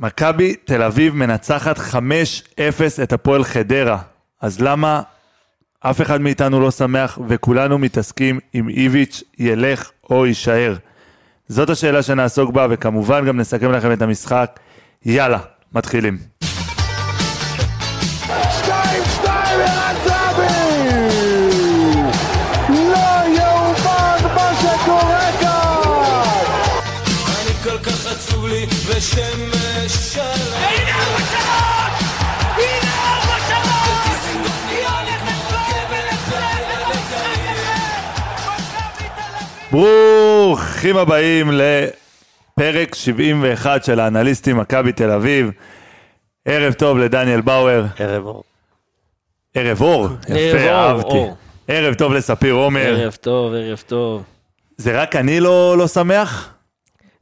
מכבי תל אביב מנצחת 5-0 את הפועל חדרה. אז למה אף אחד מאיתנו לא שמח וכולנו מתעסקים אם איביץ' ילך או יישאר? זאת השאלה שנעסוק בה, וכמובן גם נסכם לכם את המשחק. יאללה, מתחילים. ברוכים הבאים לפרק 71 של האנליסטים מכבי תל אביב. ערב טוב לדניאל באואר, ערב אור. ערב אור, יפה, אהבתי. ערב טוב לספיר עומר. ערב טוב, ערב טוב. זה רק אני לא לא שמח?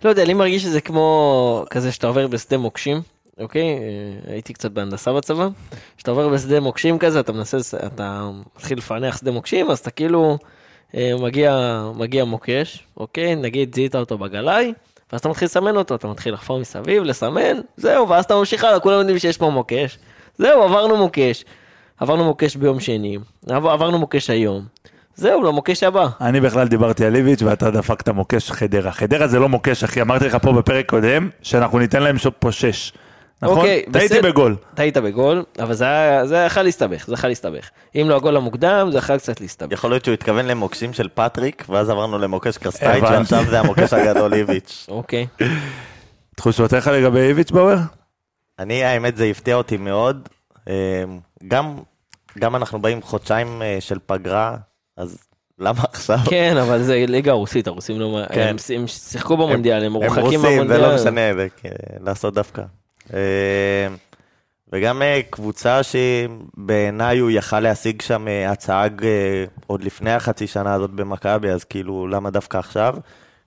לא יודע, אני מרגיש שזה כמו כזה שאתה עובר בשדה מוקשים, אוקיי? אה, הייתי קצת בהנדסה בצבא. כשאתה עובר בשדה מוקשים כזה, אתה מנסה, אתה מתחיל לפענח שדה מוקשים, אז אתה כאילו מגיע, מגיע מוקש, אוקיי? נגיד זיהית אותו בגלאי, ואז אתה מתחיל לסמן אותו, אתה מתחיל לחפור מסביב, לסמן, זהו, ואז אתה ממשיך הלאה, כולם יודעים שיש פה מוקש. זהו, עברנו מוקש. עברנו מוקש ביום שני, עבר- עברנו מוקש היום. זהו, למוקש הבא. אני בכלל דיברתי על איביץ' ואתה דפקת מוקש חדרה. חדרה זה לא מוקש, אחי, אמרתי לך פה בפרק קודם, שאנחנו ניתן להם ש- פה שש. נכון? אוקיי, טעיתי בסדר. בגול. טעית בגול, אבל זה היה, זה יכול להסתבך, זה יכול להסתבך. אם לא הגול המוקדם, זה יכול קצת להסתבך. יכול להיות שהוא התכוון למוקשים של פטריק, ואז עברנו למוקש קרסטייץ'. ועכשיו זה המוקש הגדול איביץ'. אוקיי. תחושותיך לגבי איביץ' באואר? אני, האמת, זה הפתיע אותי מאוד. אה, גם, גם אנחנו באים חודשיים אה, של פגרה, אז למה עכשיו? כן, אבל זה ליגה רוסית, הרוסים לא... כן. הם, הם שיחקו במונדיאל, הם הם מורחקים רוסים, במונדיאל. זה לא משנה, זה לעשות דווקא. אה, וגם אה, קבוצה שבעיניי הוא יכל להשיג שם אה, הצעה עוד לפני החצי שנה הזאת במכבי, אז כאילו, למה דווקא עכשיו?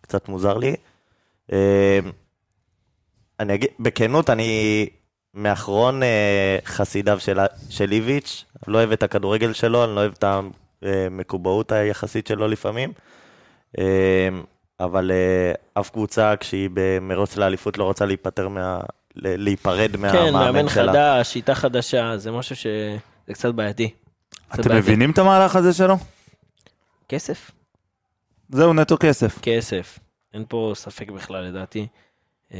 קצת מוזר לי. אני אגיד, בכנות, אני מאחרון חסידיו של, של איביץ', לא אוהב את הכדורגל שלו, אני לא אוהב את המקובעות היחסית שלו לפעמים. אבל אף קבוצה, כשהיא במרוץ לאליפות, לא רוצה להיפטר מה... להיפרד כן, מהמאמן מאמן שלה. חדש, שיטה חדשה, זה משהו שזה קצת בעייתי. אתם בעייתי. מבינים את המהלך הזה שלו? כסף? זהו נטו כסף. כסף. אין פה ספק בכלל, לדעתי. אה,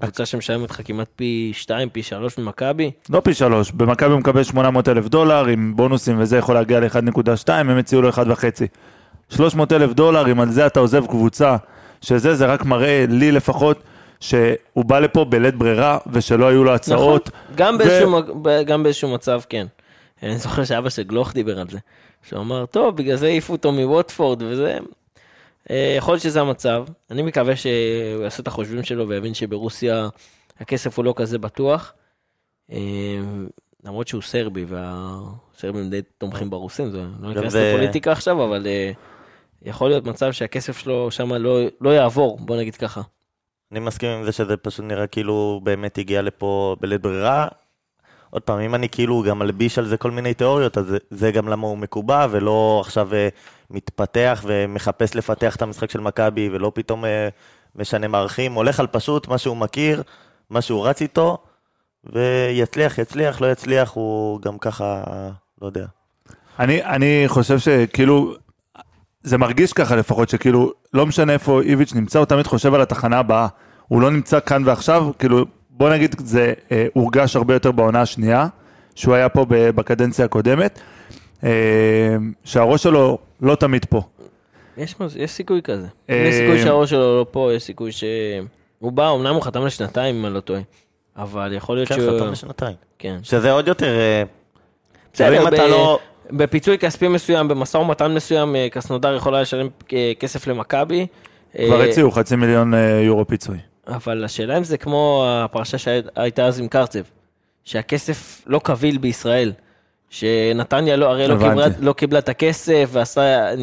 קבוצה שמשלמת לך כמעט פי 2, פי 3 ממכבי. לא פי שלוש, במכבי הוא מקבל 800 אלף דולר, עם בונוסים וזה יכול להגיע ל-1.2, הם הציעו לו 1.5. 300 אלף דולר, אם על זה אתה עוזב קבוצה, שזה, זה רק מראה לי לפחות, שהוא בא לפה בלית ברירה, ושלא היו לו הצעות. נכון, גם ו- באיזשהו, ב- גם באיזשהו מצב, כן. אני זוכר שאבא של גלוך דיבר על זה. שהוא אמר, טוב, בגלל זה העיפו אותו מווטפורד וזה. אה, יכול להיות שזה המצב. אני מקווה שהוא יעשה את החושבים שלו ויבין שברוסיה הכסף הוא לא כזה בטוח. אה, למרות שהוא סרבי והסרבים די תומכים ברוסים, זה לא ניכנס זה- לפוליטיקה עכשיו, אבל אה, יכול להיות מצב שהכסף שלו שם לא, לא יעבור, בוא נגיד ככה. אני מסכים עם זה שזה פשוט נראה כאילו באמת הגיע לפה בלית ברירה. עוד פעם, אם אני כאילו גם מלביש על זה כל מיני תיאוריות, אז זה, זה גם למה הוא מקובע, ולא עכשיו אה, מתפתח ומחפש לפתח את המשחק של מכבי, ולא פתאום אה, משנה מערכים, הולך על פשוט מה שהוא מכיר, מה שהוא רץ איתו, ויצליח, יצליח, לא יצליח, הוא גם ככה, לא יודע. אני, אני חושב שכאילו, זה מרגיש ככה לפחות, שכאילו, לא משנה איפה איביץ' נמצא, הוא תמיד חושב על התחנה הבאה. הוא לא נמצא כאן ועכשיו, כאילו, בוא נגיד, זה אה, הורגש הרבה יותר בעונה השנייה, שהוא היה פה ב- בקדנציה הקודמת, אה, שהראש שלו לא תמיד פה. יש, מז- יש סיכוי כזה. אה, יש סיכוי שהראש שלו לא פה, יש סיכוי ש... הוא בא, אמנם הוא חתם לשנתיים, אם אני לא טועה. אבל יכול להיות כן, שהוא... חתם לשנתיים. כן. שזה עוד יותר... אה, בסדר, אם אתה לא... בפיצוי כספי מסוים, במשא ומתן מסוים, אה, קסנודר יכולה לשלם אה, כסף למכבי. כבר אה, הציעו חצי מיליון יורו פיצוי. אבל השאלה אם זה כמו הפרשה שהייתה אז עם קרצב, שהכסף לא קביל בישראל. שנתניה לא, הרי לא. קיבלה, לא קיבלה את הכסף ועשה, אה,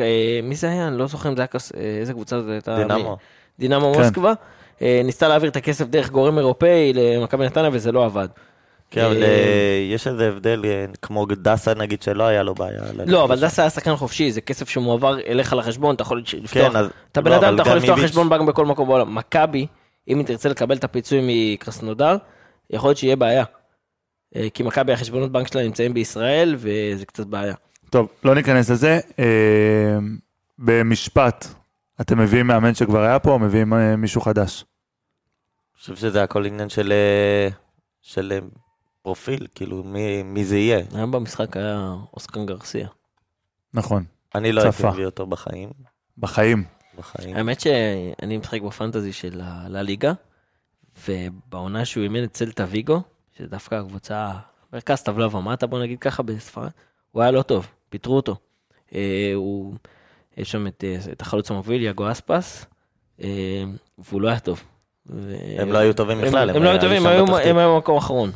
אה, מי זה היה? אני לא זוכר אם זה היה, כס- איזה קבוצה זה הייתה? דינמו. דינמו כן. מוסקבה. אה, ניסתה להעביר את הכסף דרך גורם אירופאי למכבי נתניה וזה לא עבד. כן, אבל אה, אה, יש איזה הבדל, אה, כמו דסה נגיד, שלא היה לו בעיה. לא, אבל דסה היה שחקן חופשי, זה כסף שמועבר אליך לחשבון, אתה יכול לפתוח, כן, אז- אתה בן לא, אדם, אתה יכול לפתוח חשבון בנק בכל מקום בעולם. מכבי אם היא תרצה לקבל את הפיצוי מקרסנודר, יכול להיות שיהיה בעיה. כי מכבי החשבונות בנק שלה נמצאים בישראל, וזה קצת בעיה. טוב, לא ניכנס לזה. במשפט, אתם מביאים מאמן שכבר היה פה, או מביאים מישהו חדש? אני חושב שזה הכל עניין של, של פרופיל, כאילו, מי, מי זה יהיה. היום במשחק היה אוסקן גרסיה. נכון, אני לא הייתי. מביא אותו בחיים. בחיים. בחיים. האמת שאני משחק בפנטזי של הליגה, ובעונה שהוא אימן את צלטה ויגו, שזה דווקא הקבוצה, מרכז טבלה ומטה, בוא נגיד ככה בספרד, הוא היה לא טוב, פיטרו אותו. אה, הוא, יש שם את, אה, את החלוץ המוביל, יאגו אספס, אה, והוא לא היה טוב. ו- הם לא היו טובים בכלל, הם, הם הם לא היו טובים. הם היו במקום אחרון.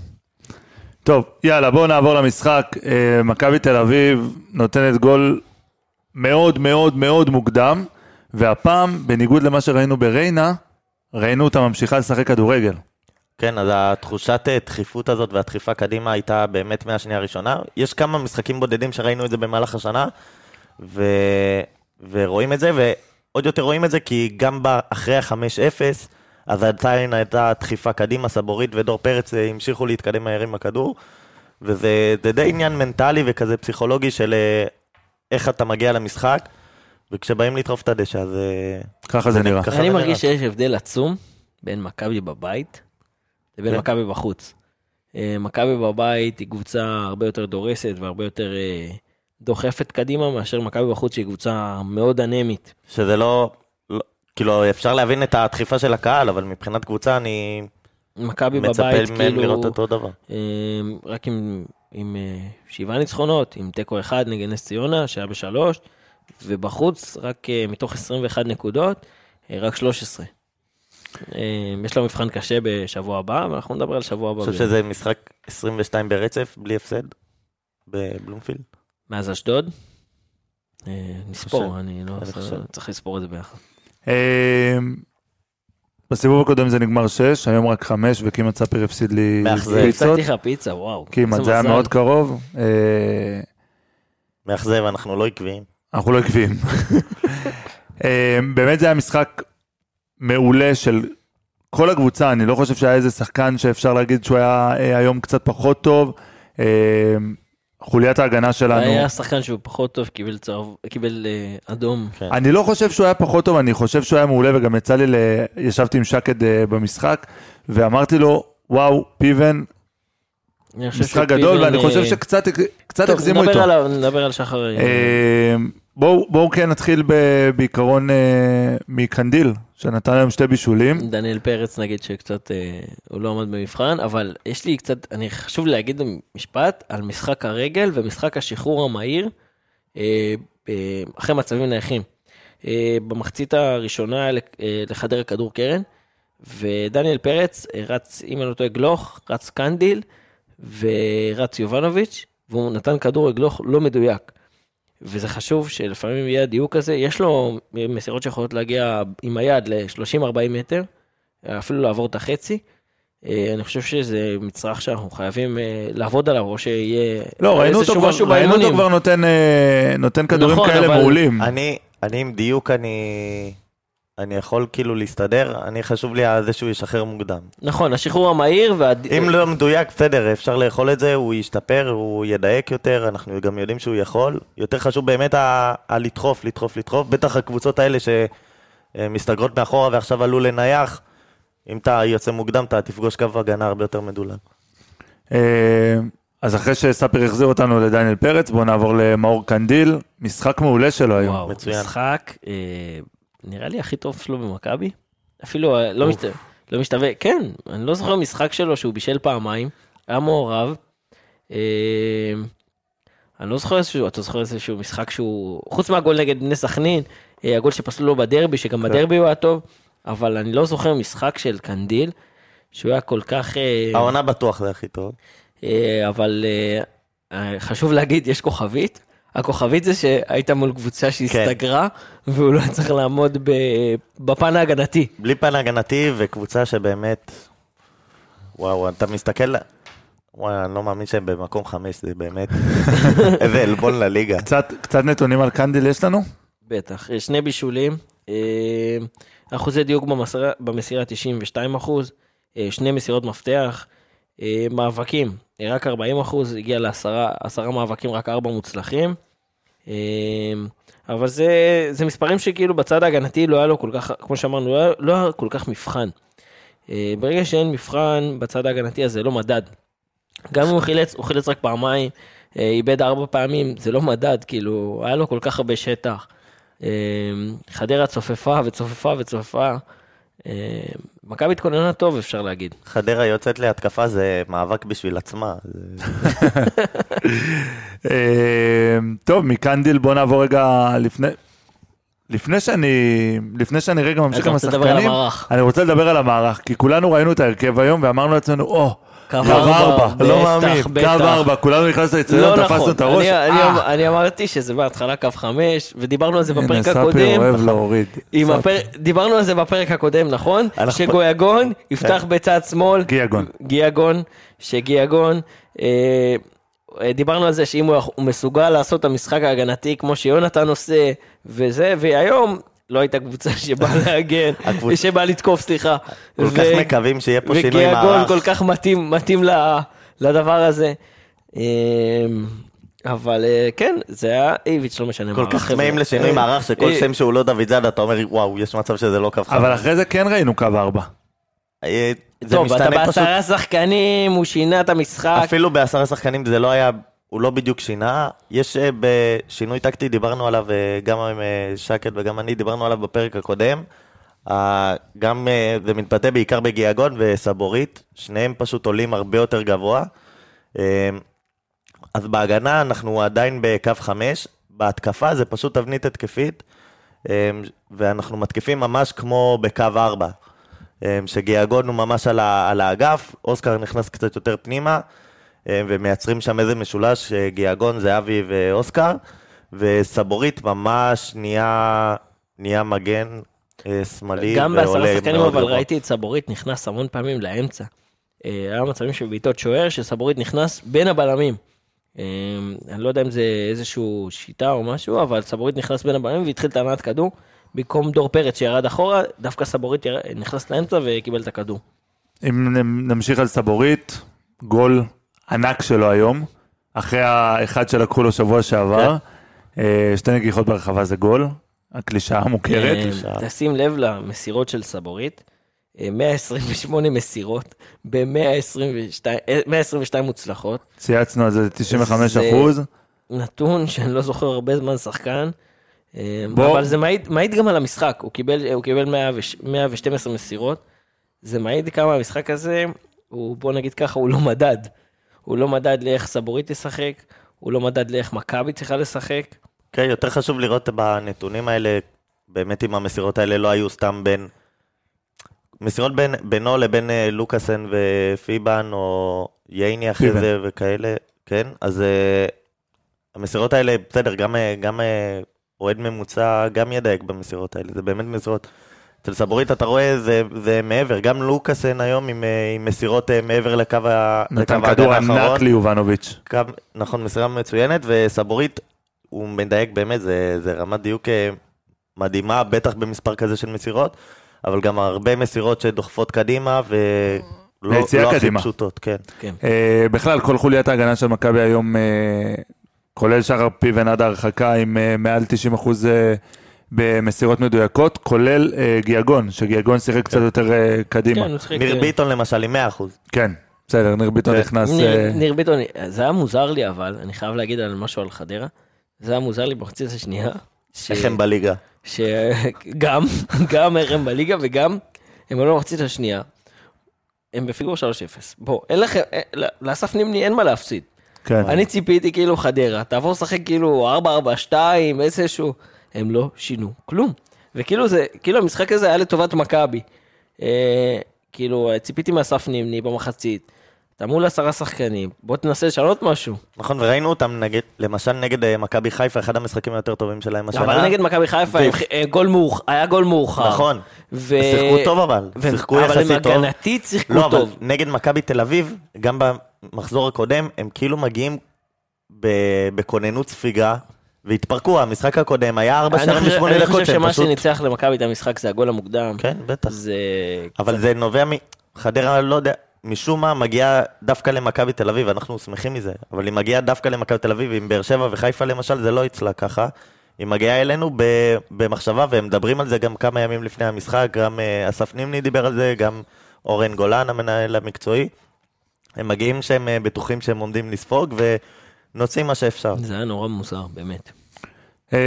טוב, יאללה, בואו נעבור למשחק. אה, מכבי תל אביב נותנת גול מאוד מאוד מאוד מוקדם, והפעם, בניגוד למה שראינו בריינה, ראינו אותה ממשיכה לשחק כדורגל. כן, אז התחושת אה, דחיפות הזאת והדחיפה קדימה הייתה באמת מהשנייה הראשונה. יש כמה משחקים בודדים שראינו את זה במהלך השנה, ו... ורואים את זה, ועוד יותר רואים את זה כי גם אחרי ה-5-0, אז עדיין הייתה דחיפה קדימה, סבורית ודור פרץ אה, המשיכו להתקדם מהר עם הכדור, וזה זה די עניין מנטלי וכזה פסיכולוגי של אה, איך אתה מגיע למשחק, וכשבאים לטרוף את הדשא, אז... אה, ככה זה נראה. ככה אני זה מרגיש נראה. שיש הבדל עצום בין מכבי בבית לבין כן. מכבי בחוץ. מכבי בבית היא קבוצה הרבה יותר דורסת והרבה יותר דוחפת קדימה מאשר מכבי בחוץ שהיא קבוצה מאוד אנמית. שזה לא... כאילו, אפשר להבין את הדחיפה של הקהל, אבל מבחינת קבוצה אני מכבי מצפה בבית מהם כאילו לראות אותו דבר. אה, רק עם, עם אה, שבעה ניצחונות, עם תיקו אחד נגד נס ציונה שהיה בשלוש, ובחוץ רק אה, מתוך 21 נקודות, אה, רק 13. אה, יש לו מבחן קשה בשבוע הבא, ואנחנו נדבר על שבוע הבא. אני חושב שזה משחק 22 ברצף, בלי הפסד, בבלומפילד. מאז אשדוד? נספור. אני לא. צריך לספור את זה ביחד. אה, בסיבוב הקודם זה נגמר 6, היום רק 5, וכמעט ספיר הפסיד לי מאכזב. פיצות. הפסקתי לך פיצה, וואו. כמעט, זה היה. מאוד קרוב. אה, מאכזב, אנחנו לא עקביים. אנחנו לא עקביים. אה, באמת זה היה משחק מעולה של כל הקבוצה, אני לא חושב שהיה איזה שחקן שאפשר להגיד שהוא היה אה, היום קצת פחות טוב. חוליית ההגנה שלנו, היה שחקן שהוא פחות טוב, קיבל צהוב, קיבל אה, אדום. כן. אני לא חושב שהוא היה פחות טוב, אני חושב שהוא היה מעולה, וגם יצא לי, ל... ישבתי עם שקד אה, במשחק, ואמרתי לו, וואו, פיבן, משחק גדול, ואני אה, חושב שקצת קצת טוב, הגזימו נדבר איתו. עליו, נדבר על שחר. אה, אה, בואו בואו כן נתחיל ב- בעיקרון אה, מקנדיל, שנתן היום שתי בישולים. דניאל פרץ נגיד שקצת אה, הוא לא עמד במבחן, אבל יש לי קצת, אני חשוב להגיד משפט על משחק הרגל ומשחק השחרור המהיר אה, אה, אחרי מצבים נייחים. אה, במחצית הראשונה אה, לחדר הכדור קרן, ודניאל פרץ אה, רץ, אם אני לא טועה, גלוך, רץ קנדיל ורץ יובנוביץ', והוא נתן כדור אגלוך לא מדויק. וזה חשוב שלפעמים יהיה הדיוק הזה, יש לו מסירות שיכולות להגיע עם היד ל-30-40 מטר, אפילו לעבור את החצי. אה, אני חושב שזה מצרך שאנחנו חייבים אה, לעבוד עליו, או שיהיה לא, ראינו אותו כבר- משהו ראינו אותו. כבר נותן, אה, נותן כדורים נכון, כאלה מעולים. אני, אני עם דיוק, אני, אני יכול כאילו להסתדר, אני חשוב לי על זה שהוא ישחרר מוקדם. נכון, השחרור המהיר, והד... אם לא מדויק, בסדר, אפשר לאכול את זה, הוא ישתפר, הוא ידייק יותר, אנחנו גם יודעים שהוא יכול. יותר חשוב באמת ה- הלדחוף, לדחוף, לדחוף, בטח הקבוצות האלה שמסתגרות מאחורה ועכשיו עלו לנייח, אם אתה יוצא מוקדם, אתה תפגוש קו הגנה הרבה יותר מדולל. אה, אז אחרי שספיר החזיר אותנו לדניאל פרץ, בואו נעבור למאור קנדיל, משחק מעולה שלו היום. וואו, מצוין. משחק, אה, נראה לי הכי טוב שלו במכבי. אפילו אה, לא, משת... לא משתווה, כן, אני לא זוכר משחק שלו שהוא בישל פעמיים, היה מעורב. אה, אני לא זוכר איזשהו, אתה זוכר איזשהו משחק שהוא, חוץ מהגול נגד בני סכנין, אה, הגול שפסלו לו בדרבי, שגם כן. בדרבי הוא היה טוב, אבל אני לא זוכר משחק של קנדיל, שהוא היה כל כך... אה, העונה בטוח זה הכי טוב. אה, אבל אה, חשוב להגיד, יש כוכבית. הכוכבית זה שהיית מול קבוצה שהסתגרה, והוא לא היה צריך לעמוד ב- בפן ההגנתי. בלי פן הגנתי וקבוצה שבאמת, וואו, אתה מסתכל, וואי, אני לא מאמין שהם במקום חמש, זה באמת, איזה עלבון לליגה. קצת, קצת נתונים על קנדיל יש לנו? בטח, יש שני בישולים, אה, אחוזי דיוק במסירה 92 אחוז, אה, שני מסירות מפתח, אה, מאבקים, אה, רק 40 אחוז, הגיע לעשרה עשרה מאבקים, רק ארבע מוצלחים. אה, אבל זה, זה מספרים שכאילו בצד ההגנתי לא היה לו כל כך, כמו שאמרנו, לא היה, לא היה כל כך מבחן. אה, ברגע שאין מבחן בצד ההגנתי אז זה לא מדד. גם אם הוא חילץ, הוא חילץ רק פעמיים, אה, איבד ארבע פעמים, זה לא מדד, כאילו, היה לו כל כך הרבה שטח. אה, חדרה צופפה וצופפה וצופפה. אה, מכבי התכוננה טוב, אפשר להגיד. חדרה יוצאת להתקפה זה מאבק בשביל עצמה. אה, טוב, מקנדיל בוא נעבור רגע לפני... לפני שאני, לפני שאני רגע ממשיך עם השחקנים. אני רוצה לדבר על המערך, כי כולנו ראינו את ההרכב היום ואמרנו לעצמנו, או, קו קו ארבע, לא מאמין. קו ארבע, כולנו נכנסנו לא תפסנו נכון, את הראש, אני- אה, אמ- אני אמרתי שזה בהתחלה קו חמש, ודיברנו על זה בפרק הקודם. אוהב להוריד. דיברנו על זה בפרק הקודם, נכון? שגויגון יפתח בצד שמאל. גיאגון. גיאגון, שגיאגון, אה, אה, דיברנו על זה שאם הוא מסוגל לעשות את המשחק ההגנתי כמו שיונתן עושה, וזה, והיום לא הייתה קבוצה שבאה להגן, הקבוצ- שבאה לתקוף, סליחה. כל כך מקווים שיהיה פה שינוי וגיאגון מערך. כל כך מתאים, מתאים לדבר הזה. אה, אבל אה, כן, זה היה איביץ', לא משנה כל מה, כך חבר'ה. טמאים לשינוי אה, מערך שכל אה, שם שהוא לא דוד זאדה אתה אומר וואו יש מצב שזה לא קו חמש. אבל אחרי זה כן ראינו קו ארבע. טוב, אתה. בעשרה שחקנים, הוא שינה את המשחק. אפילו בעשרה שחקנים זה לא היה, הוא לא בדיוק שינה. יש אה, בשינוי טקטי, דיברנו עליו אה, גם עם אה, שקד וגם אני, דיברנו עליו בפרק הקודם. גם זה מתבטא בעיקר בגיאגון וסבורית, שניהם פשוט עולים הרבה יותר גבוה. אז בהגנה אנחנו עדיין בקו חמש, בהתקפה זה פשוט תבנית התקפית, ואנחנו מתקיפים ממש כמו בקו ארבע. שגיאגון הוא ממש על, האגף, אוסקר נכנס קצת יותר פנימה, ומייצרים שם איזה משולש, אה, גיאגון, זהבי ואוסקר, וסבורית ממש נהיה, נהיה מגן אה, שמאלי, גם בעשרה שחקנים, אבל גבוה. ראיתי את סבורית נכנס המון פעמים לאמצע. אה, היה מצבים של בעיטות שוער, שסבורית נכנס בין הבלמים. אה, אני לא יודע אם זה איזושהי שיטה או משהו, אבל סבורית נכנס בין הבלמים והתחיל את הנעת כדור. במקום דור פרץ שירד אחורה, דווקא סבורית נכנס לאמצע וקיבל את הכדור. אם נמשיך על סבורית, גול ענק שלו היום, אחרי האחד שלקחו לו שבוע שעבר, אה, שתי נגיחות ברחבה זה גול, הקלישאה המוכרת. אה, תשים לב למסירות של סבורית. אה, 128 מסירות ב-122 מוצלחות. צייצנו על זה 95 זה- אחוז. נתון שאני לא זוכר הרבה זמן שחקן. אה, בוא. אבל זה מעיד, מעיד גם על המשחק, הוא קיבל, הוא קיבל 100 וש- 112 מסירות. זה מעיד כמה המשחק הזה, הוא, בוא נגיד ככה, הוא לא מדד. הוא לא מדד לאיך סבורית תשחק, הוא לא מדד לאיך מכבי צריכה לשחק. כן, יותר חשוב לראות בנתונים האלה, באמת אם המסירות האלה לא היו סתם בין... מסירות בין, בינו לבין אה, לוקאסן ופיבן, או ייני אחרי פיבן. זה וכאלה, כן? אז אה, המסירות האלה, בסדר, גם, אה, גם אוהד ממוצע גם ידייק במסירות האלה, זה באמת מסירות. אצל סבורית אתה רואה, זה, זה מעבר, גם לוקאסן היום עם, אה, עם מסירות אה, מעבר לקו ה- נתן לקו כדור האחרון. ענק ליובנוביץ'. קו, נכון, מסירה מצוינת, וסבורית, הוא מדייק באמת, זה, זה רמת דיוק אה, מדהימה, בטח במספר כזה של מסירות, אבל גם הרבה מסירות שדוחפות קדימה, ולא היציאה לא הכי קדימה. פשוטות, כן. כן. אה, בכלל, כל חוליית ההגנה של מכבי היום, אה, כולל שחר פיבן עד ההרחקה עם אה, מעל 90 אחוז אה, במסירות מדויקות, כולל אה, גיאגון, שגיאגון שיחק קצת יותר אה, קדימה. כן, הוא שיחק... ניר אה, ביטון למשל עם 100%. כן, בסדר, ניר ביטון כן. נכנס... ניר, אה, ניר ביטון, זה היה מוזר לי אבל, אני חייב להגיד על משהו על חדרה. זה היה מוזר לי במחצית השנייה. ש- איך הם בליגה. שגם, גם הם בליגה וגם הם עלו במחצית השנייה. הם בפיגור 3-0. בוא, אין לכם, אה, לאסף נימני אין מה להפסיד. כן. אני ציפיתי כאילו חדרה, תעבור לשחק כאילו 4-4-2, איזשהו, הם לא שינו כלום. וכאילו זה, כאילו המשחק הזה היה לטובת מכבי. אה, כאילו, ציפיתי מאסף נימני במחצית. אתה מול עשרה שחקנים, בוא תנסה לשנות משהו. נכון, וראינו אותם נגד, למשל נגד אה, מכבי חיפה, אחד המשחקים היותר טובים שלהם השנה. אבל נגד מכבי חיפה, ו- הם- אה, גול מאוח- היה גול מאוחר. נכון. ו- שיחקו טוב אבל, ו- שיחקו אבל יחסית הם טוב. הגנתית שיחקו לא, אבל טוב. נגד מכבי תל אביב, גם במחזור הקודם, הם כאילו מגיעים ב- בכוננות ספיגה, והתפרקו, המשחק הקודם היה ארבע אני שערים חושב- בשמונה אני דקות, חושב שמה פשוט... שניצח למכבי את המשחק זה הגול המוקדם. כן, בטח. זה... אבל זה נובע מ... חדרה, לא יודע, משום מה מגיעה דווקא למכבי תל אביב, אנחנו שמחים מזה, אבל היא מגיעה דווקא למכבי תל אביב, עם באר שבע וחיפה למשל, זה לא אצלה ככה. היא מגיעה אלינו ב... במחשבה, והם מדברים על זה גם כמה ימים לפני המשחק, גם אה, אסף נימני דיבר על זה, גם אורן גולן, המנהל המקצועי. הם מגיעים שהם אה, בטוחים שהם עומדים לספוג, ונוצאים מה שאפשר. זה היה נורא מוזר, באמת. אה,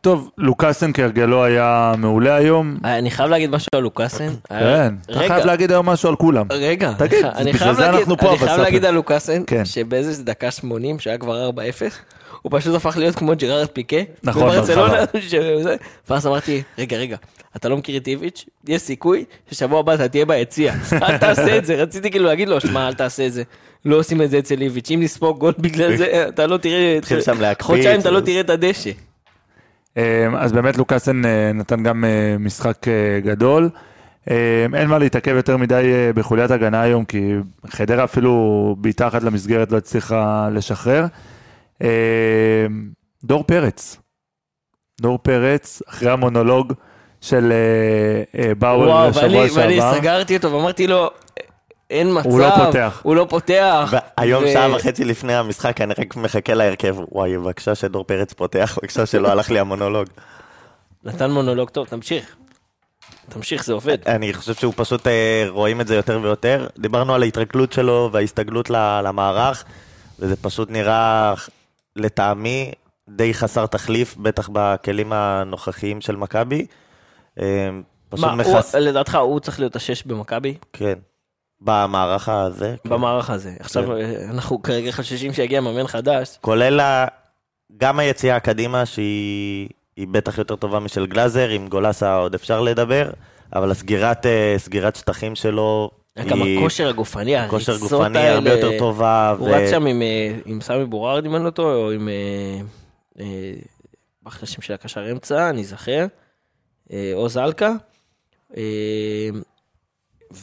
טוב, לוקאסן כהרגלו היה מעולה היום. אה, אני חייב להגיד משהו על לוקאסן. כן, אתה חייב להגיד היום משהו על כולם. רגע, תגיד, אני בגלל זה אנחנו פה, אני חייב. להגיד על לוקאסן, כן. שבאיזה דקה 80, שהיה כבר 4-0, הוא פשוט הפך להיות כמו ג'רארד פיקה. נכון, בברצלונה, ברחבה. שזה- ואז אמרתי, רגע, רגע, אתה לא מכיר את איביץ'? יש סיכוי ששבוע הבא אתה תהיה ביציע. אל תעשה את זה, רציתי כאילו להגיד לו, שמע, אל תעשה את זה. לא עושים את זה אצל איביץ', אם נספוג גול בגלל זה, אתה לא תראה... חודשיים אתה לא תראה את הדשא. אה, אז באמת לוקאסן אה, נתן גם אה, משחק אה, גדול. אה, אין מה להתעכב יותר מדי בחוליית הגנה היום, כי חדרה אפילו בעיטה אחת למסגרת לא הצליחה לשחרר. אה, דור פרץ. דור פרץ, אחרי המונולוג של אה, אה, באואר וואו, בשבוע ואני שעבר. סגרתי אותו ואמרתי לו, אין מצב. הוא לא פותח. הוא לא פותח. היום ו- שעה וחצי לפני המשחק, אני רק מחכה להרכב. וואי, בבקשה שדור פרץ פותח, בבקשה שלא הלך לי המונולוג. נתן מונולוג טוב, תמשיך. תמשיך, זה עובד. אני חושב שהוא פשוט, אה, רואים את זה יותר ויותר. דיברנו על ההתרגלות שלו וההסתגלות ל- למערך, וזה פשוט נראה, לטעמי, די חסר תחליף, בטח בכלים הנוכחיים של מכבי. אה, פשוט מה, מחס... הוא- לדעתך הוא צריך להיות השש במכבי? כן. במערך הזה. כן. במערך הזה. עכשיו כן. אה, אנחנו כרגע חוששים שיגיע מאמן חדש. כולל ה... גם היציאה קדימה, שהיא היא בטח יותר טובה משל גלאזר, עם גולסה עוד אפשר לדבר, אבל הסגירת אה, סגירת שטחים שלו, גם הכושר הגופני, כושר הריצות גופני האלה. הרבה יותר טובה. הוא רץ שם עם, אה, עם סמי בורארד, אם אני לא טועה, או עם... אה, אה, לי השם של הקשר אמצע, אני אזכר. אה, עוז אלקה. אה,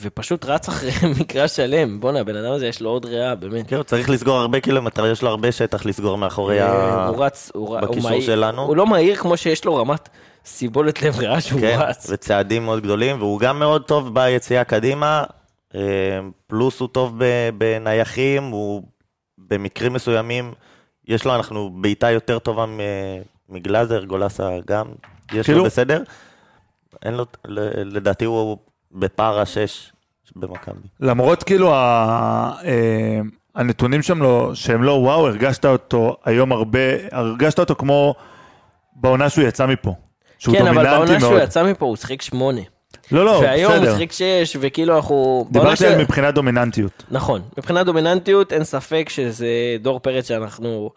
ופשוט רץ אחרי מגרש שלם. בואנה, הבן אדם הזה יש לו עוד ריאה, באמת. כן, הוא צריך לסגור הרבה קילומטר, יש לו הרבה שטח לסגור מאחורי אה, ה... הוא רץ, הוא ר- הוא בקישור מהיר. שלנו. הוא לא מהיר כמו שיש לו רמת סיבולת לב ריאה שהוא כן, רץ. וצעדים מאוד גדולים, והוא גם מאוד טוב ביציאה קדימה, אה, פלוס הוא טוב בנייחים, הוא במקרים מסוימים, יש לו, אנחנו בעיטה יותר טובה מגלאזר, גולסה גם, יש כאילו- לו בסדר. אין לו, לדעתי הוא בפער השש במכבי. למרות כאילו ה, אה, הנתונים שם לא, שהם לא וואו, הרגשת אותו היום הרבה, הרגשת אותו כמו בעונה שהוא יצא מפה. שהוא כן, אבל בעונה שהוא מאוד. יצא מפה הוא שיחק שמונה. לא, לא, והיום הוא בסדר. שיחק שש, וכאילו אנחנו... דיברתי על של- מבחינת דומיננטיות. נכון, מבחינת דומיננטיות אין ספק שזה דור פרץ שאנחנו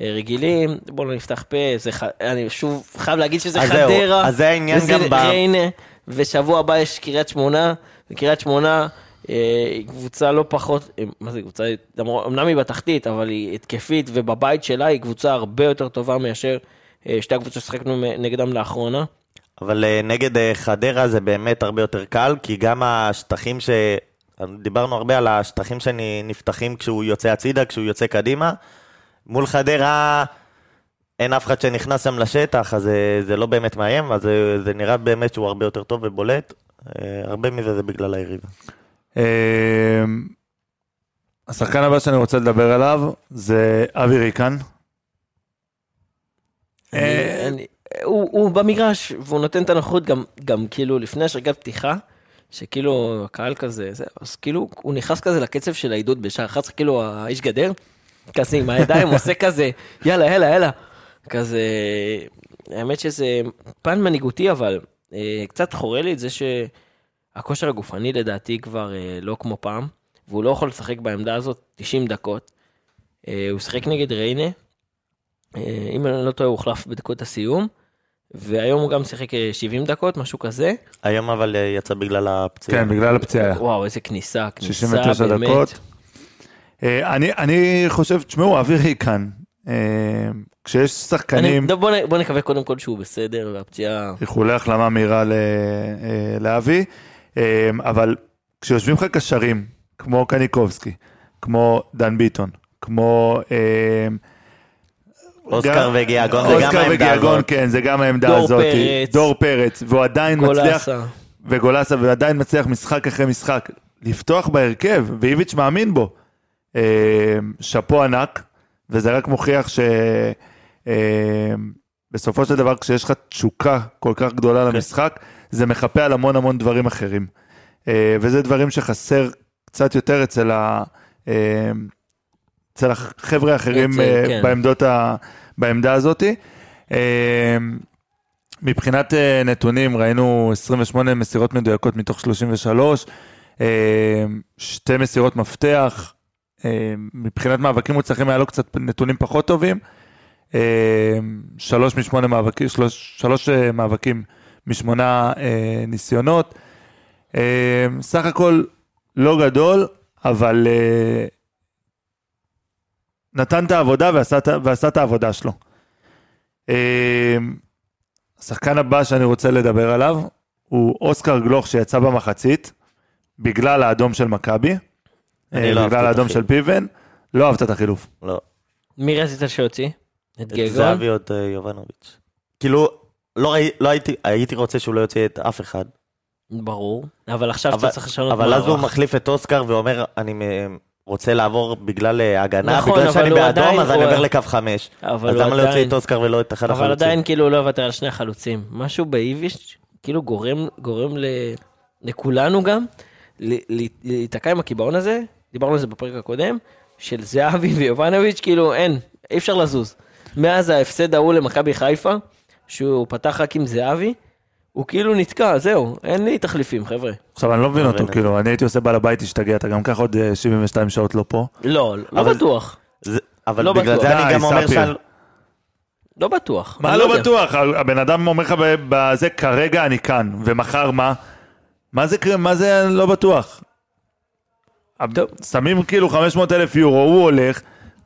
אה, רגילים, בואו לא נפתח פה, זה ח... אני שוב חייב להגיד שזה אז חדרה, אז זה העניין גם ב- ריינה, ושבוע הבא יש קריית שמונה, וקריית שמונה אה, היא קבוצה לא פחות, אה, מה זה קבוצה, אמנם היא בתחתית, אבל היא התקפית, ובבית שלה היא קבוצה הרבה יותר טובה מאשר אה, שתי הקבוצות ששחקנו מ- נגדם לאחרונה. אבל נגד חדרה זה באמת הרבה יותר קל, כי גם השטחים ש... דיברנו הרבה על השטחים שנפתחים כשהוא יוצא הצידה, כשהוא יוצא קדימה. מול חדרה אין אף אחד שנכנס שם לשטח, אז אה, זה לא באמת מאיים, אז זה, זה נראה באמת שהוא הרבה יותר טוב ובולט. אה, הרבה מזה זה בגלל היריבה. אה, השחקן הבא שאני רוצה לדבר עליו זה אבי ריקן. אני- אה, הוא במגרש, והוא נותן את הנוחות גם, גם כאילו לפני השרגת פתיחה, שכאילו הקהל כזה, זה, אז כאילו הוא נכנס כזה לקצב של העידוד בשער 11, כאילו האיש גדר, כזה עם הידיים עושה כזה, יאללה, יאללה, יאללה. כזה, האמת שזה פן מנהיגותי, אבל אה, קצת חורה לי את זה שהכושר הגופני לדעתי כבר אה, לא כמו פעם, והוא לא יכול לשחק בעמדה הזאת 90 דקות. אה, הוא שיחק נגד ריינה, אם אני לא טועה הוא הוחלף בדקות הסיום, והיום הוא גם שיחק אה, 70 דקות, משהו כזה. היום אבל יצא בגלל הפציעה. כן, בגלל הפציעה. וואו, איזה כניסה, כניסה 69 באמת. דקות. אה, אני, אני חושב, תשמעו, אבי ריקן, כשיש אני, שחקנים, בוא, נ- בוא נקווה קודם כל שהוא בסדר, והפציעה... איחולי החלמה מהירה אה, לאבי, אה, אבל כשיושבים לך קשרים, כמו קניקובסקי, כמו דן ביטון, כמו אה, אוסקר וגיאגון זה גם אוסקר העמדה וגיאגון, הזאת. כן, זה גם העמדה דור הזאת. פרץ. דור פרץ. והוא עדיין מצליח, גולסה. וגולסה, ועדיין מצליח משחק אחרי משחק לפתוח בהרכב, ואיביץ' מאמין בו. שאפו ענק, וזה רק מוכיח ש... אה, בסופו של דבר, כשיש לך תשוקה כל כך גדולה למשחק, זה מחפה על המון המון דברים אחרים. אה, וזה דברים שחסר קצת יותר אצל, ה, אה, אצל החבר'ה האחרים אצל- אה, כן. בעמדות ה, בעמדה הזאת. אה, מבחינת אה, נתונים, ראינו 28 מסירות מדויקות מתוך 33, אה, שתי מסירות מפתח, מבחינת מאבקים מוצלחים היה לו קצת נתונים פחות טובים. אה, שלוש משמונה מאבקים, שלוש, שלוש אה, מאבקים משמונה אה, ניסיונות. אה, סך הכל לא גדול, אבל אה, נתן את העבודה ועשה, את ה- ועשה את העבודה שלו. אה, השחקן הבא שאני רוצה לדבר עליו הוא אוסקר גלוך שיצא במחצית, בגלל האדום של מכבי, לא בגלל את האדום של. פיבן, לא אהבת את החילוף. לא. מי רצית שיוציא? את את גיאגון? זהבי עוד אה, יובנוביץ'. כאילו, לא לא הייתי, הייתי רוצה שהוא לא יוציא את אף אחד. ברור. אבל עכשיו אבל- אתה צריך לשנות אבל אז הוא מערך. מחליף את אוסקר ואומר, אני מ- רוצה לעבור בגלל אה, הגנה, נכון, בגלל אבל שאני באדום, עדיין- אז אני הוא- עובר לקו חמש. אבל אז למה לא עדיין- את אוסקר ולא את אחד אבל החלוצים? עדיין כאילו לא יוותר על שני החלוצים. משהו באיביש כאילו גורם, גורם ל... לכולנו גם להיתקע עם הקיבעון הזה, דיברנו על זה בפרק הקודם, של זהבי ויובנוביץ', כאילו אין, אי אפשר לזוז. מאז ההפסד ההוא למכבי חיפה, שהוא פתח רק עם זהבי, הוא כאילו נתקע, זהו, אין לי תחליפים, חבר'ה. עכשיו אני לא מבין לא אותו. כאילו, אני הייתי עושה בעל הבית, השתגע, אתה גם ככה עוד אה, 72 שעות לא פה. לא, לא בטוח, אבל לא בגלל. זה אני גם אומר. שאני... לא בטוח. מה לא. בטוח? הבן אדם אומר לך ב- בזה, כרגע אני כאן, ומחר מה? מה זה, קרה- מה זה לא בטוח? שמים כאילו 500 אלף יורו, הוא הולך,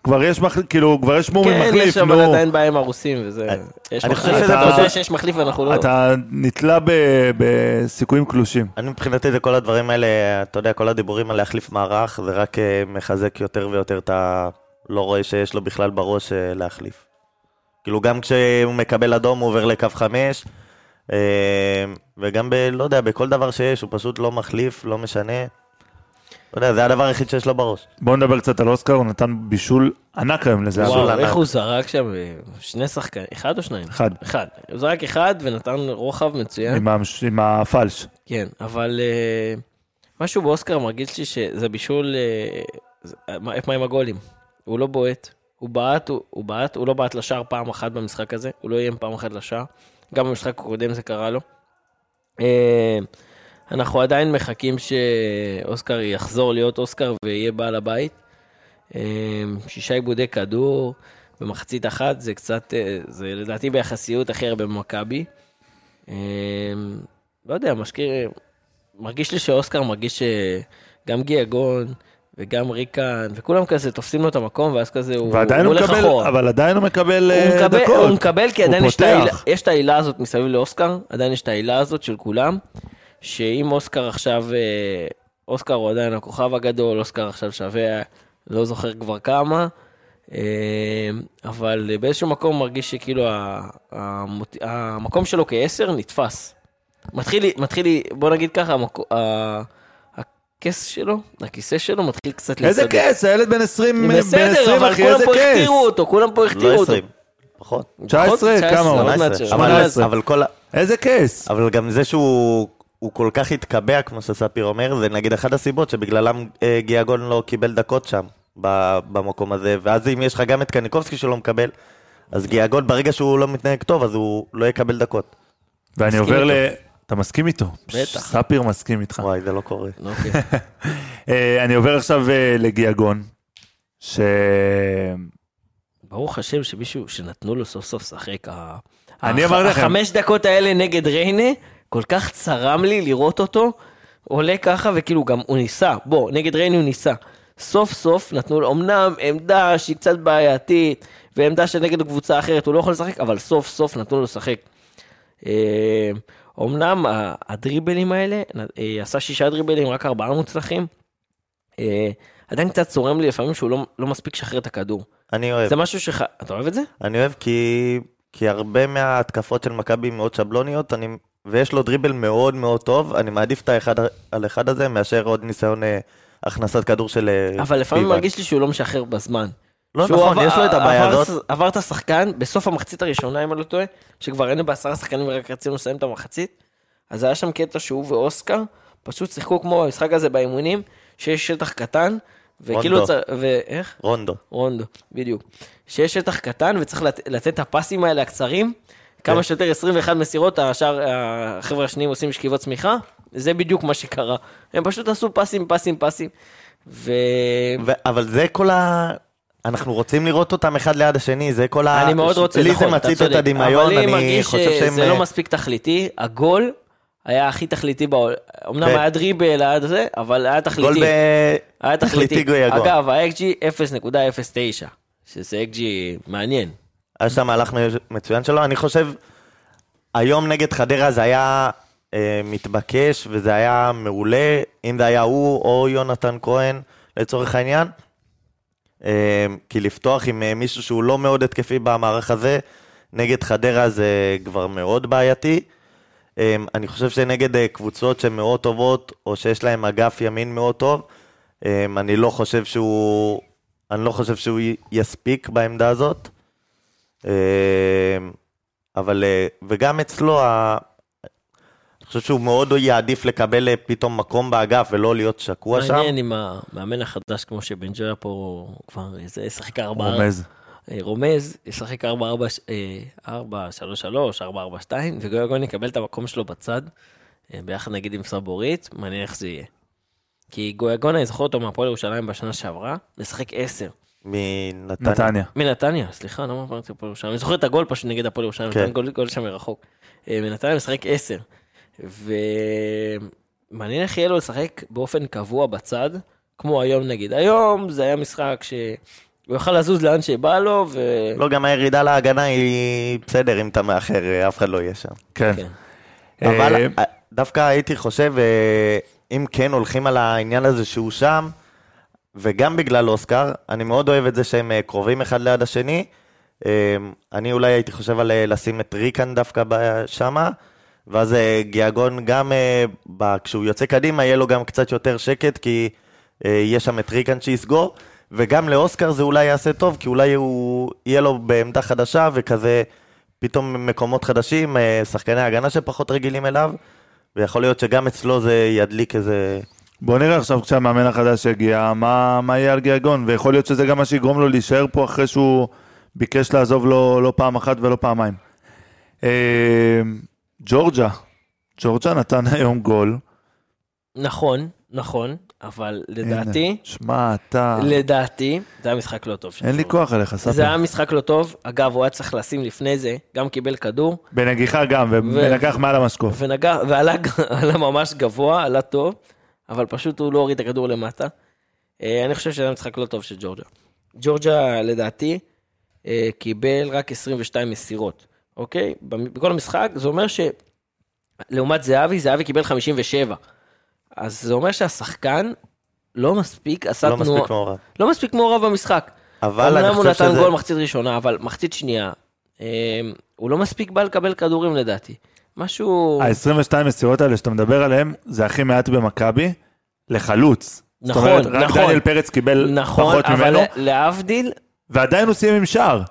כבר יש, מח... כאילו, כבר יש מומי כן, מחליף, יש אבל נו. עדיין בעיה עם הרוסים, וזה... יש אני מחליף, חושב שזה אתה יודע פשוט- שיש מחליף ואנחנו לא... אתה נתלה ב... בסיכויים קלושים. אני מבחינתי זה כל הדברים האלה, אתה יודע, כל הדיבורים על להחליף מערך, זה רק אה, מחזק יותר ויותר את ה... לא רואה שיש לו בכלל בראש אה, להחליף. כאילו גם כשהוא מקבל אדום הוא עובר לקו חמש, אה, וגם ב... לא יודע, בכל דבר שיש, הוא פשוט לא מחליף, לא משנה. לא יודע, זה הדבר היחיד שיש לו בראש. בואו נדבר קצת על אוסקר, הוא נתן בישול ענק היום לזה. וואו. איך הוא זרק שם אה, שני שחקנים, אחד או שניים? אחד. אחד. הוא זרק אחד ונתן רוחב מצוין. עם, המש... עם הפלש. כן, אבל אה, משהו באוסקר מרגיש לי שזה בישול... אה, זה- מה מה עם הגולים? הוא לא בועט. הוא בעט, הוא, הוא בעט, הוא לא בעט לשער פעם אחת במשחק הזה, הוא לא איים פעם אחת לשער. גם במשחק הקודם זה קרה לו. אה, אנחנו עדיין מחכים שאוסקר יחזור להיות אוסקר ויהיה בעל הבית. אה, שישה עיבודי כדור במחצית אחת, זה קצת, אה, זה לדעתי ביחסיות הכי הרבה במכבי. אה, לא יודע, משקיע, מרגיש לי שאוסקר מרגיש שגם גיאגון וגם ריקן וכולם כזה תופסים לו את המקום ואז כזה הוא, הוא הולך מקבל, אחורה. אבל עדיין הוא מקבל הוא מקבל, דקות. הוא מקבל כי הוא עדיין יש את, פותח. העילה, יש את העילה הזאת מסביב לאוסקר, עדיין יש את העילה הזאת של כולם, שאם אוסקר עכשיו, אה, אוסקר הוא עדיין הכוכב הגדול, אוסקר עכשיו שווה, לא זוכר כבר כמה, אה, אבל באיזשהו מקום מרגיש שכאילו ה- המוט- המקום שלו כעשר נתפס. מתחיל, מתחיל, בוא נגיד ככה, המקו- ה- הכס שלו, הכיסא שלו מתחיל קצת איזה כס, הילד בן 20, בן 20 בסדר, אבל אחי, כולם איזה פה כס. הכתירו אותו, כולם פה הכתירו לא אותו. 20, פחות. 19, פחות? כמה הוא? עוד מעט 18. ש- אבל- 18. אבל כל ה... איזה כס. אבל גם זה שהוא הוא כל כך התקבע, כמו שספיר אומר, זה נגיד אחת הסיבות שבגללם אה, גיאגון לא קיבל דקות שם, ב- במקום הזה, ואז אם יש לך גם את קניקובסקי שלא מקבל, אז גיאגון ברגע שהוא לא מתנהג טוב, אז הוא לא יקבל דקות. ואני עובר ל... אתה מסכים איתו? בטח. ספיר מסכים איתך. וואי, זה לא קורה. אוקיי. אה, אני עובר עכשיו אה, לגיאגון, ש... ברוך השם שמישהו, שנתנו לו סוף סוף לשחק. אני אמרתי לכם. החמש דקות האלה נגד ריינה, כל כך צרם לי לראות אותו עולה ככה, וכאילו גם הוא ניסה, בוא, נגד ריינה הוא ניסה. סוף סוף נתנו לו, אמנם עמדה שהיא קצת בעייתית, ועמדה שנגד קבוצה אחרת הוא לא יכול לשחק, אבל סוף סוף נתנו לו לשחק. אה, אמנם הדריבלים האלה, אה, עשה שישה דריבלים, רק ארבעה מוצלחים. אה, עדיין קצת צורם לי לפעמים שהוא לא, לא מספיק לשחרר את הכדור. אני אוהב. זה משהו שח... אתה אוהב את זה? אני אוהב כי, כי הרבה מההתקפות של מכבי מאוד שבלוניות, אני, ויש לו דריבל מאוד מאוד טוב, אני מעדיף את האחד על אחד הזה מאשר עוד ניסיון אה, הכנסת כדור של אה, אבל לפעמים פיבן. מרגיש לי שהוא לא משחרר בזמן. לא שהוא נכון, עבר- יש לו את הבעיה עבר- הזאת. עבר את השחקן בסוף המחצית הראשונה, אם אני לא טועה, שכבר היינו בעשרה שחקנים ורק רצינו לסיים את המחצית, אז היה שם קטע שהוא ואוסקר פשוט שיחקו כמו במשחק הזה באימונים, שיש שטח קטן, וכאילו רונדו. צריך... ואיך? רונדו. רונדו, בדיוק. שיש שטח קטן וצריך לת... לתת את הפסים האלה הקצרים, כמה כן. שיותר 21 מסירות, השאר, החבר'ה השניים עושים שכיבות צמיחה, זה בדיוק מה שקרה. הם פשוט עשו פסים, פסים, פסים. ו... ו- אבל זה כל ה... אנחנו רוצים לראות אותם אחד ליד השני, זה כל ה... אני מאוד רוצה, לי נכון, זה מצית. את הדמיון, אבל אני אני מרגיש חושב שהם... שזה לא אה, מספיק תכליתי, הגול היה הכי תכליתי בעולם. אמנם כן. היה דריבל, היה זה, אבל היה גול תכליתי. ב... היה תכליתי. גויגון. אגב, ה-XG 0.09, שזה XG מעניין. היה שם מהלך מצוין שלו, אני חושב, היום נגד חדרה זה היה אה, מתבקש וזה היה מעולה, אם זה היה הוא או יונתן כהן לצורך העניין. אה, כי לפתוח עם אה, מישהו שהוא לא מאוד התקפי במערך הזה, נגד חדרה זה כבר מאוד בעייתי. אה, אני חושב שנגד אה, קבוצות שהן מאוד טובות, או שיש להן אגף ימין מאוד טוב, אה, אני לא חושב שהוא, אני לא חושב שהוא יספיק בעמדה הזאת. אה, אבל, אה, וגם אצלו, אני חושב שהוא מאוד יעדיף לקבל אה, פתאום מקום באגף ולא להיות שקוע שם. מעניין עם המאמן החדש, כמו שבן ג'ויה פה כבר, זה ישחק ארבע... רומז. רומז, ישחק 4-4-3-3, 4-4-2, וגויגון יקבל את המקום שלו בצד, ביחד נגיד עם סבורית, מעניין איך זה יהיה. כי גויגון, אני זוכר אותו מהפועל ירושלים בשנה שעברה, לשחק 10. מנתניה. נתניה. מנתניה, סליחה, למה אמרתי הפועל ירושלים? אני זוכר את הגול פשוט נגד הפועל ירושלים, כן. נתן גול, גול שם מרחוק. אה, מנתניה משחק 10. ומעניין איך יהיה לו לשחק באופן קבוע בצד, כמו היום נגיד. היום זה היה משחק שהוא יוכל לזוז לאן שבא לו, ו... לא, גם הירידה להגנה היא בסדר אם אתה מאחר, אה, אף אחד לא יהיה שם. כן. כן. אבל אה, אה, דווקא הייתי חושב, אם כן הולכים על העניין הזה שהוא שם, וגם בגלל אוסקר, אני מאוד אוהב את זה שהם אה, קרובים אחד ליד השני. אה, אני אולי הייתי חושב על אה, לשים את ריקן דווקא שמה, ואז אה, גיאגון גם, כשהוא יוצא קדימה, יהיה לו גם קצת יותר שקט, כי יהיה שם את ריקן שיסגור, וגם לאוסקר זה אולי יעשה טוב, כי אולי הוא יהיה לו בעמדה חדשה, וכזה פתאום מקומות חדשים, שחקני הגנה שפחות רגילים אליו, ויכול להיות שגם אצלו זה ידליק איזה... בוא נראה עכשיו כשהמאמן החדש יגיע, מה, מה יהיה על גיאגון, ויכול להיות שזה גם מה שיגרום לו להישאר פה אחרי שהוא ביקש לעזוב לו לא פעם אחת ולא פעמיים. אה, ג'ורג'ה, ג'ורג'ה נתן היום גול. נכון, נכון, אבל לדעתי, הנה, שמע, אתה... לדעתי, זה היה משחק לא טוב. אין לי. כוח עליך, זה ספר. היה משחק לא טוב, אגב, הוא היה צריך לשים לפני זה, גם קיבל כדור, בנגיחה גם, ונגח מעל המשקוף. ונגע, ועלה עלה ממש גבוה, עלה טוב, אבל פשוט הוא לא הוריד את הכדור למטה. אה, אני חושב שזה משחק לא טוב של ג'ורג'ה. ג'ורג'ה, לדעתי, אה, קיבל רק 22 מסירות, אוקיי? בכל המשחק, זה אומר ש... לעומת זהבי, זהבי קיבל 57. אז זה אומר שהשחקן לא מספיק עשה לא תנועה... מספיק מעורב. לא מספיק מעורב במשחק. אבל אני אמנם הוא חושב נתן שזה... גול מחצית ראשונה, אבל מחצית שנייה, אה, הוא לא מספיק בא לקבל כדורים לדעתי. משהו... ה-22 מסירות האלה שאתה מדבר עליהן, זה הכי מעט במכבי, לחלוץ. נכון, זאת אומרת, רק נכון. דניאל פרץ קיבל נכון, פחות אבל ממנו, להבדיל, ועדיין הוא סיים עם שער.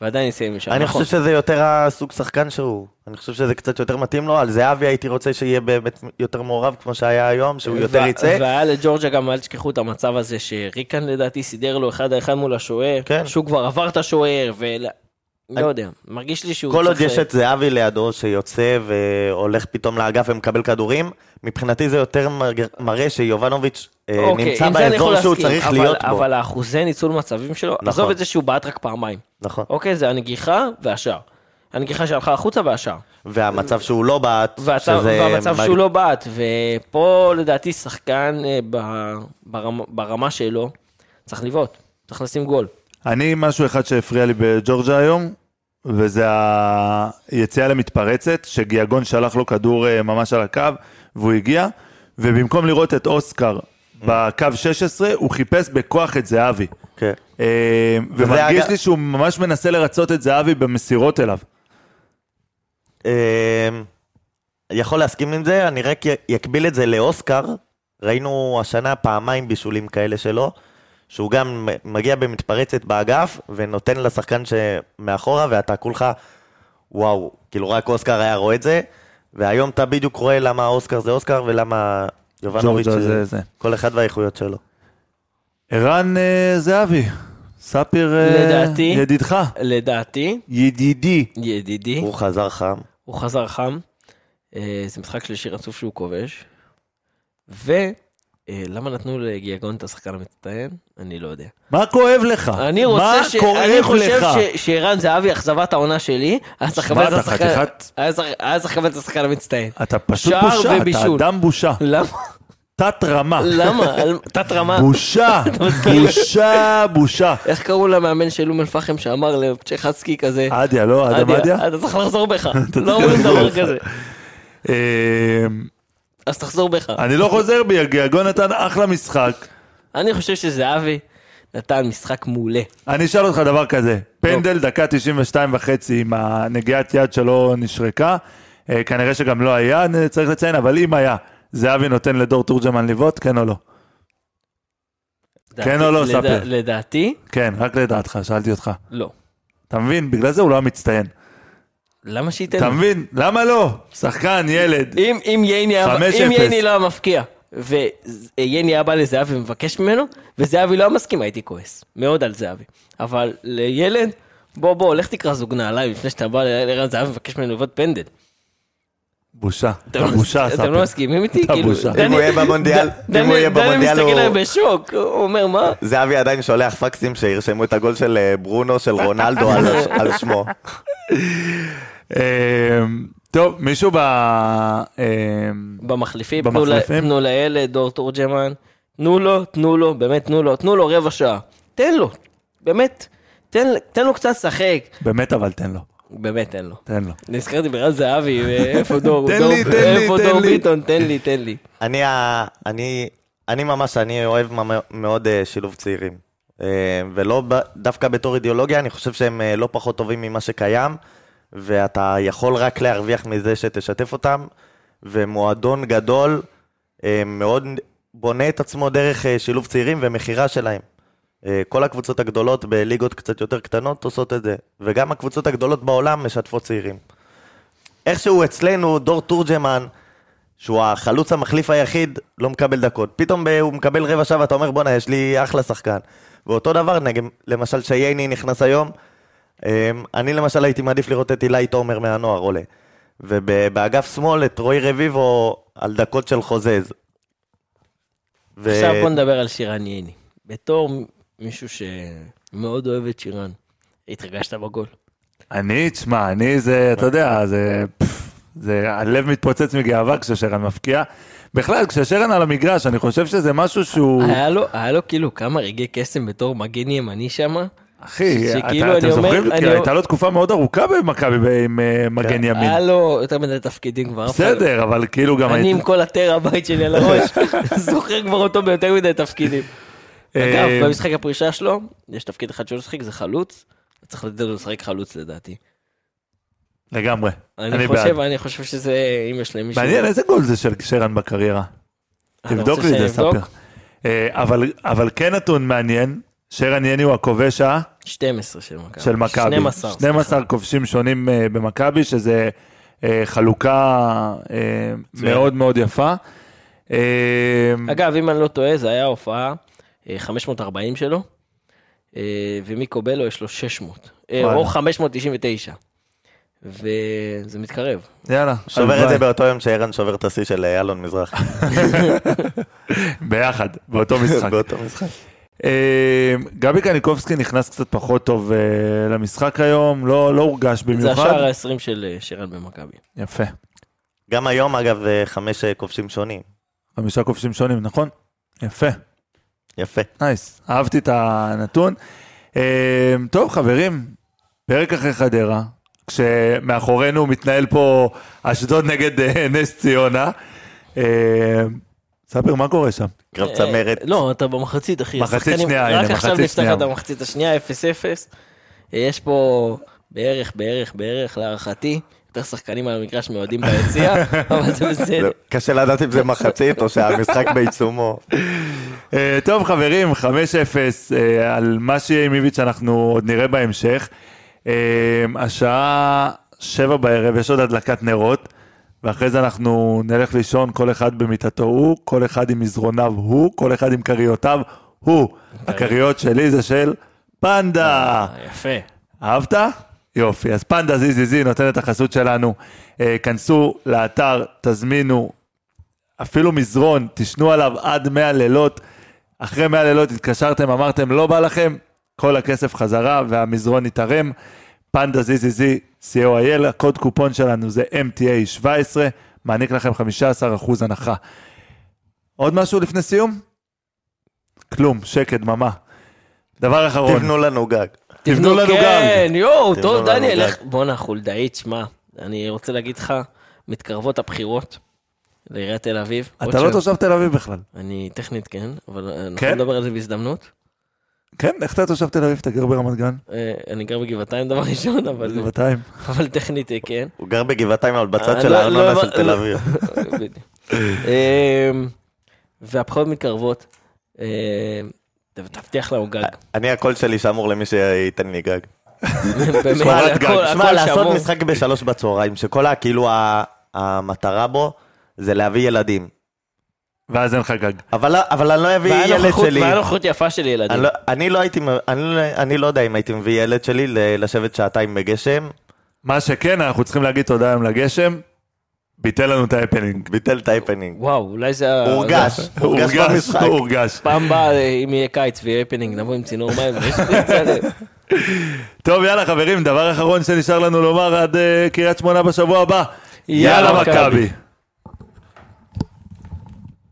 ועדיין נסיים משם, אני נכון. חושב שזה יותר הסוג שחקן שהוא. אני חושב שזה קצת יותר מתאים לו. על זהבי הייתי רוצה שיהיה באמת יותר מעורב כמו שהיה היום, שהוא יותר יצא. והיה לג'ורג'ה גם, אל תשכחו את המצב הזה שריקן לדעתי סידר לו אחד על אחד מול השוער, כן. שהוא כבר עבר את השוער, ולא אני- לא יודע, מרגיש לי שהוא כל עוד יש את זהבי לידו שיוצא והולך פתאום לאגף ומקבל כדורים, מבחינתי זה יותר מראה שיובנוביץ' אה, אוקיי, נמצא באזור שהוא להסכים, צריך אבל- להיות בו. אבל האחוזי ניצול מצבים שלו, נכון. עזוב את זה שהוא בעט רק פעמיים. נכון. אוקיי, זה הנגיחה והשער. הנגיחה שהלכה החוצה והשער. והמצב שהוא לא בעט, שזה... והמצב שהוא לא בעט, ופה לדעתי שחקן אה, ברמה, ברמה שלו, צריך לבעוט, צריך לשים גול. אני, משהו אחד שהפריע לי בג'ורג'ה היום, וזה היציאה למתפרצת, שגיאגון שלח לו כדור אה, ממש על הקו, והוא הגיע, ובמקום לראות את אוסקר בקו 16, הוא חיפש בכוח את זהבי. כן. אה, ומרגיש אגב- לי שהוא ממש מנסה לרצות את זהבי במסירות אליו. אמ, יכול להסכים עם זה, אני רק יקביל את זה לאוסקר. ראינו השנה פעמיים בישולים כאלה שלו, שהוא גם מגיע במתפרצת באגף, ונותן לשחקן שמאחורה, ואתה כולך, וואו, כאילו רק אוסקר היה רואה את זה, והיום אתה בדיוק רואה למה אוסקר זה אוסקר, ולמה יובנוביץ' זה, זה זה. כל אחד והאיכויות שלו. ערן אה, זהבי, ספיר אה, לדעתי- ידידך, לדעתי, ידידי. ידידי, הוא חזר חם. הוא חזר חם. אה, זה משחק שלישי רצוף שהוא כובש. ולמה נתנו לגיאגון את השחקן המצטיין? אני לא יודע. מה כואב לך? אני רוצה מה ש... כואב אני חושב לך? שערן זהבי, אכזבת העונה שלי, היה צריך לקבל את השחקן... המצטיין. אתה פשוט בושה, אתה. אדם בושה. למה? תת רמה. למה? תת רמה. בושה, בושה, בושה. איך קראו למאמן של אום אל-פחם שאמר לפצ'חצקי כזה? אדיה, לא? אדם אדיה? אתה צריך לחזור בך. לא אומרים דבר. כזה. אז תחזור בך. אני לא חוזר בי, גיאגון נתן אחלה משחק. אני חושב שזהבי נתן משחק מעולה. אני אשאל אותך דבר כזה, פנדל דקה 92 וחצי עם הנגיעת יד שלא נשרקה, אה, כנראה שגם לא היה, צריך לציין, אבל אם היה, זהבי נותן לדור תורג'מן לבעוט, כן או לא? כן או לא, ספר? לדעתי, כן, רק לדעתך, שאלתי אותך. לא. אתה מבין? בגלל זה הוא לא המצטיין. למה שייתן? אתה מבין? למה לא? שחקן, ילד. אם, אם ייני היה- 5-0. אם ייני לא היה מפקיע, וייני היה בא לזהבי ומבקש ממנו, וזהבי לא היה מסכים, הייתי כועס. מאוד על זהבי. אבל לילד, בוא בוא, לך תקרא זוג נעליים לפני שאתה בא לערן זהבי ומבקש ממנו לבעוט פנדל. בושה. אתה אתם- בושה, אתם ספר. לא מסכימים איתי? אתה כאילו, בושה. דני- אם הוא יהיה במונדיאל, אם הוא יהיה דני- דני במונדיאל, מסתכל הוא- עליי בשוק, הוא אומר מה? זהבי עדיין שולח פקסים שירשמו את הגול של אה, ברונו של רונלדו על שמו. אה, טוב, מישהו ב... אה, במחליפים, תנו במחליפים? תנו לילד, דור תורג'מן, תנו לו, תנו לו, באמת תנו לו, תנו לו רבע שעה. תן לו, באמת, תן, תן לו קצת לשחק. באמת, אבל תן לו. באמת תן לו. תן לו. נזכרתי ברז זהבי, איפה דור? תן דור- לי, תן לי, איפה דור. ביטון? תן לי, תן לי. אני, אני, אני ממש, אני אוהב מאוד אה, שילוב צעירים. אה, ולא דווקא בתור אידיאולוגיה, אני חושב שהם אה, לא פחות טובים ממה שקיים, ואתה יכול רק להרוויח מזה שתשתף אותם, ומועדון גדול אה, מאוד בונה את עצמו דרך אה, שילוב צעירים ומכירה שלהם. אה, כל הקבוצות הגדולות בליגות קצת יותר קטנות עושות את זה, וגם הקבוצות הגדולות בעולם משתפות צעירים. איכשהו אצלנו, דור תורג'מן, שהוא החלוץ המחליף היחיד, לא מקבל דקות. פתאום הוא מקבל רבע שעה ואתה אומר, בואנה, יש לי אחלה שחקן. ואותו דבר, נגד, למשל, שייני נכנס היום, אני למשל הייתי מעדיף לראות את אילי תומר מהנוער עולה. ובאגף שמאל את רועי רביבו על דקות של חוזז. ו- עכשיו בוא נדבר על שירן ייני. בתור מישהו שמאוד אוהב את שירן, התרגשת בגול. אני, תשמע, אני זה, אתה יודע, זה, זה, הלב מתפוצץ מגאווה כששרן מפקיע. בכלל, כששרן על המגרש, אני חושב שזה משהו שהוא... היה לו, היה לו כאילו כמה רגעי קסם בתור מגן ימני שם. אחי, שכאילו אתם זוכרים? הייתה לו תקופה מאוד ארוכה במכבי עם אה, מגן ימין. היה לו יותר מדי תפקידים כבר. אחד- בסדר, אבל כאילו גם... אני עם כל הטר הבית שלי על הראש, זוכר כבר אותו ביותר מדי תפקידים. אגב, אה, במשחק הפרישה שלו, יש תפקיד אחד שהוא לא משחק, זה חלוץ. צריך לתת לו לשחק חלוץ לדעתי. לגמרי. אני בעד. אני חושב שזה, אם יש למישהו... מעניין איזה גול זה של שרן בקריירה. תבדוק לי את זה? אה, אבל- אבל כן נתון מעניין, שרן יני הוא הכובש ה... 12 של מכבי. של מכבי. 12. 12 כובשים שונים אה, במכבי, שזה אה, חלוקה אה, מאוד מאוד יפה. אה, אגב, אם אני לא טועה, זה היה הופעה אה, 540 שלו, אה, ומיקו בלו יש לו 600, אה, וואלה. או 599. וזה מתקרב. יאללה. שובר את. זה באותו יום שערן שובר את השיא של אה, אלון מזרחי. ביחד, באותו משחק. באותו משחק. אה, גבי קניקובסקי נכנס קצת פחות טוב אה, למשחק היום, לא לא הורגש זה במיוחד. השער ה-20 של אה, שרן במכבי. יפה. גם היום, אגב, אה, חמש כובשים שונים. חמישה כובשים שונים, נכון? יפה. יפה. נייס, אהבתי את הנתון. אה, טוב, חברים, פרק אחרי חדרה, כשמאחורינו מתנהל פה אשדוד נגד נס ציונה. ספר, מה קורה שם? קרב צמרת. אה, לא, אתה במחצית, אחי. מחצית שנייה, הנה, רק עכשיו מחצית נפתחת שנייה. את המחצית השנייה, 0-0. אה, יש פה בערך, בערך, בערך, להערכתי, יותר שחקנים על המגרש מיועדים ביציע, אבל זה בסדר. זה- קשה לדעת אם זה מחצית או שהמשחק בעיצומו. אה, טוב חברים, 5-0 אה, על מה שיהיה עם איביץ' אנחנו עוד נראה בהמשך. השעה שבע בערב, יש עוד הדלקת נרות, ואחרי זה אנחנו נלך לישון כל אחד במיטתו הוא, כל אחד עם מזרוניו הוא, כל אחד עם כריותיו הוא. הכריות שלי זה של פנדה. אה, יפה. אהבת? יופי, אז פנדה זי נותן את החסות שלנו. אה, כנסו לאתר, תזמינו אפילו מזרון, תשנו עליו עד 100 לילות. אחרי 100 לילות התקשרתם, אמרתם לא בא לכם, כל הכסף חזרה והמזרון ייתרם. פנדה זי זי זי, co.il, הקוד קופון שלנו זה MTA 17, מעניק לכם 15% הנחה. עוד משהו לפני סיום? כלום, שקט, דממה. דבר אחרון, תבנו לנו גג. תבנו לנו כן, גג. יואו, תבנו טוב, דניאל, בואנה, חולדאית, שמע, אני רוצה להגיד לך, מתקרבות הבחירות לעיריית תל אביב. אתה לא תושב תל אביב בכלל. אני טכנית כן, אבל אנחנו כן? נדבר על זה בהזדמנות. כן, איך אתה תושב תל אביב? אתה גר ברמת גן? אה, אני גר בגבעתיים דבר ראשון, אבל גבעתיים. אבל טכנית אה, כן. הוא גר בגבעתיים, אבל בצד אה, של לא- הארנונה לא- של תל אביב. אמ, והבחירות מתקרבות. אמ, תבטיח לנו גג. אני הקול שלי שמור למי שייתן לי גג. באמת, קורת גג. הכל- שמע, לעשות. משחק בשלוש בצהריים, שכל ה- כאילו המטרה בו זה להביא ילדים. ואז אין לך גג. אבל אבל אני לא אביא ילד שלי. והיה נוכחות יפה של ילדים. אני לא- אני לא הייתי, אני לא- אני לא יודע אם הייתי מביא ילד שלי ל- לשבת שעתיים בגשם, מה שכן, אנחנו צריכים להגיד תודה היום לגשם, ביטל לנו את ההפנינג. ביטל את ההפנינג. וואו, אולי זה... הורגש, הורגש במשחק. הורגש. פעם באה, אה, אם יהיה קיץ ויהיה הפנינג, נבוא עם צינור מים. טוב, יאללה חברים, דבר אחרון שנשאר לנו לומר עד אה, קריית שמונה בשבוע הבא. יאללה, מכבי. מכבי.